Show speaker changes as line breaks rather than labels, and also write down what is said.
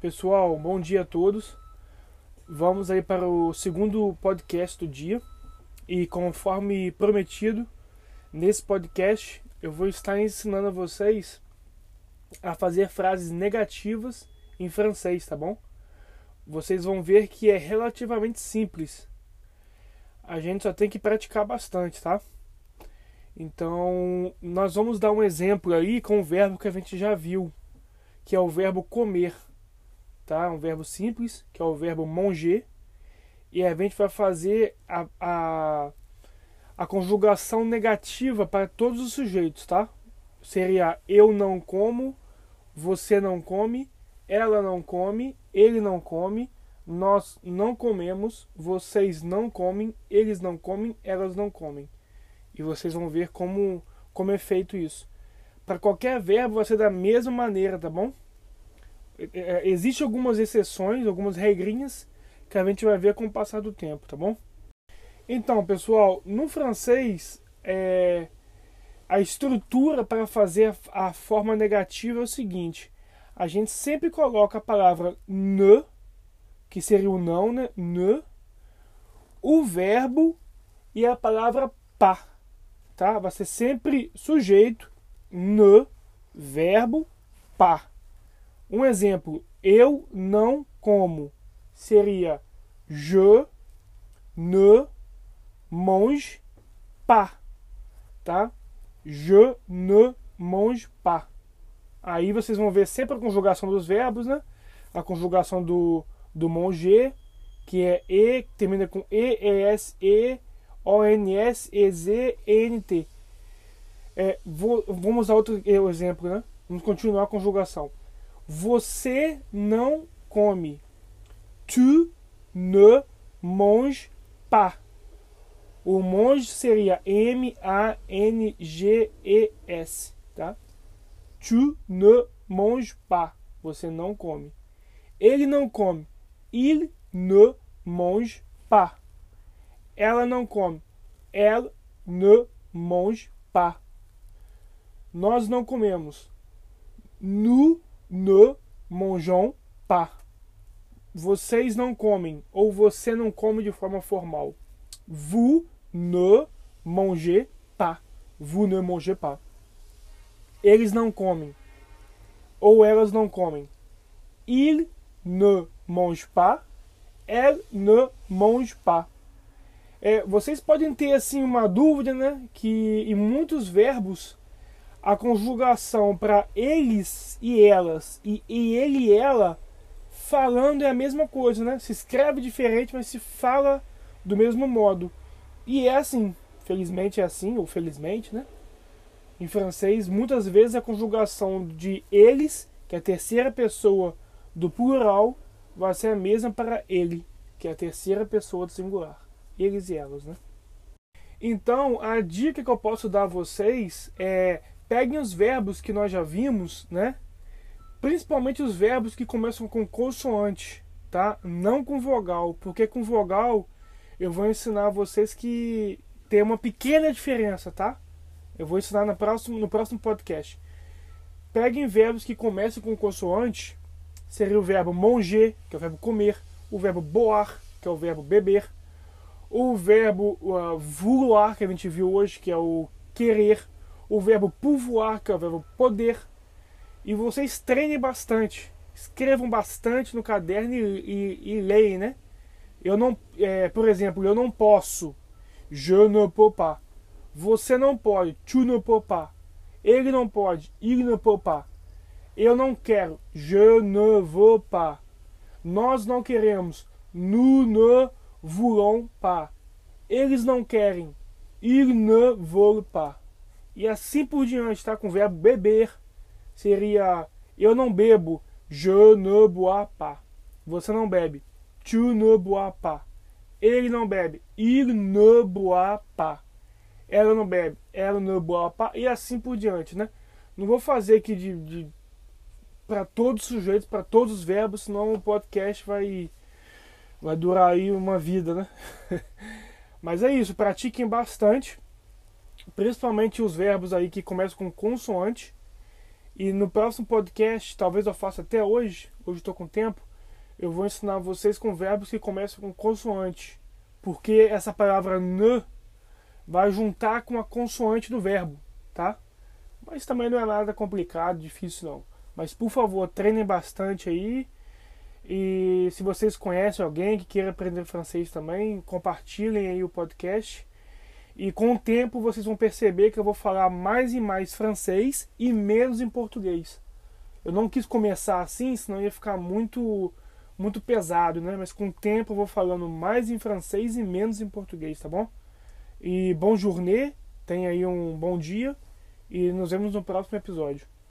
Pessoal, bom dia a todos. Vamos aí para o segundo podcast do dia. E conforme prometido, nesse podcast eu vou estar ensinando a vocês a fazer frases negativas em francês, tá bom? Vocês vão ver que é relativamente simples. A gente só tem que praticar bastante, tá? Então, nós vamos dar um exemplo aí com o verbo que a gente já viu, que é o verbo comer tá? Um verbo simples, que é o verbo manger. E a gente vai fazer a, a, a conjugação negativa para todos os sujeitos, tá? Seria eu não como, você não come, ela não come, ele não come, nós não comemos, vocês não comem, eles não comem, elas não comem. E vocês vão ver como, como é feito isso. Para qualquer verbo vai ser da mesma maneira, tá bom? É, é, Existem algumas exceções, algumas regrinhas que a gente vai ver com o passar do tempo, tá bom? Então, pessoal, no francês, é, a estrutura para fazer a, forma negativa é o seguinte: a gente sempre coloca a palavra ne, que seria o não, né? Ne, o verbo e a palavra pas, tá? Vai ser sempre sujeito, ne, verbo, pas. Um exemplo, eu não como, seria je ne mange pas, tá? Je ne mange pas. Aí vocês vão ver sempre a conjugação dos verbos, né? A conjugação do, do manger, que é E, que termina com E, S, E, O, N, S, E, Z, N, T. É, vou, vamos usar outro exemplo, né? Vamos continuar a conjugação. Você não come. Tu ne manges pas. O monge seria M-A-N-G-E-S, tá? Tu ne manges pas. Você não come. Ele não come. Il ne mange pas. Ela não come. Elle ne mange pas. Nós não comemos. Nous ne mangeons pas. Vocês não comem ou você não come de forma formal. Vous ne mangez pas. Vous ne mangez pas. Eles não comem ou elas não comem. Il ne mange pas. Elle ne mange pas. É, vocês podem ter assim uma dúvida, né? Que em muitos verbos a conjugação para eles e elas e, e ele e ela falando é a mesma coisa, né? Se escreve diferente, mas se fala do mesmo modo. E é assim, felizmente é assim, ou felizmente, né? Em francês, muitas vezes a conjugação de eles, que é a terceira pessoa do plural, vai ser a mesma para ele, que é a terceira pessoa do singular. Eles e elas, né? Então, a dica que eu posso dar a vocês é peguem os verbos que nós já vimos, né? Principalmente os verbos que começam com consoante, tá? Não com vogal, porque com vogal eu vou ensinar vocês que tem uma pequena diferença, tá? Eu vou ensinar no próximo, no próximo podcast. Peguem verbos que começam com consoante, seria o verbo manger, que é o verbo comer, o verbo boar, que é o verbo beber, o verbo uh, que a gente viu hoje, que é o querer, o verbo pouvoir, que é o verbo poder. E vocês treinem bastante. Escrevam bastante no caderno e, e, e leem, né? Eu não, é, por exemplo, eu não posso. Je ne peux pas. Você não pode. Tu ne peux pas. Ele não pode. Il ne peut pas. Eu não quero. Je ne veux pas. Nós não queremos. Nous ne voulons pas. Eles não querem. Ils ne veulent pas. E assim por diante, tá? Com o verbo beber. Seria eu não bebo. Je ne bois pas. Você não bebe. Tu ne bois pas. Ele não bebe. Il ne boit pas. Ela não bebe. Ela ne boit pas. E assim por diante, né? Não vou fazer aqui de, de para todos os sujeitos, para todos os verbos, senão o podcast vai vai durar aí uma vida, né? Mas é isso, pratiquem bastante principalmente os verbos aí que começam com consoante E no próximo podcast, talvez eu faça até hoje, hoje estou com tempo, eu vou ensinar vocês com verbos que começam com consoante. Porque essa palavra ne vai juntar com a consoante do verbo, tá? Mas também não é nada complicado, difícil não. Mas por favor, treinem bastante aí. E se vocês conhecem alguém que queira aprender francês também, compartilhem aí o podcast. E com o tempo vocês vão perceber que eu vou falar mais e mais francês e menos em português. Eu não quis começar assim, senão ia ficar muito muito pesado, né? Mas com o tempo eu vou falando mais em francês e menos em português, tá bom? E bom journée, tenha aí um bom dia e nos vemos no próximo episódio.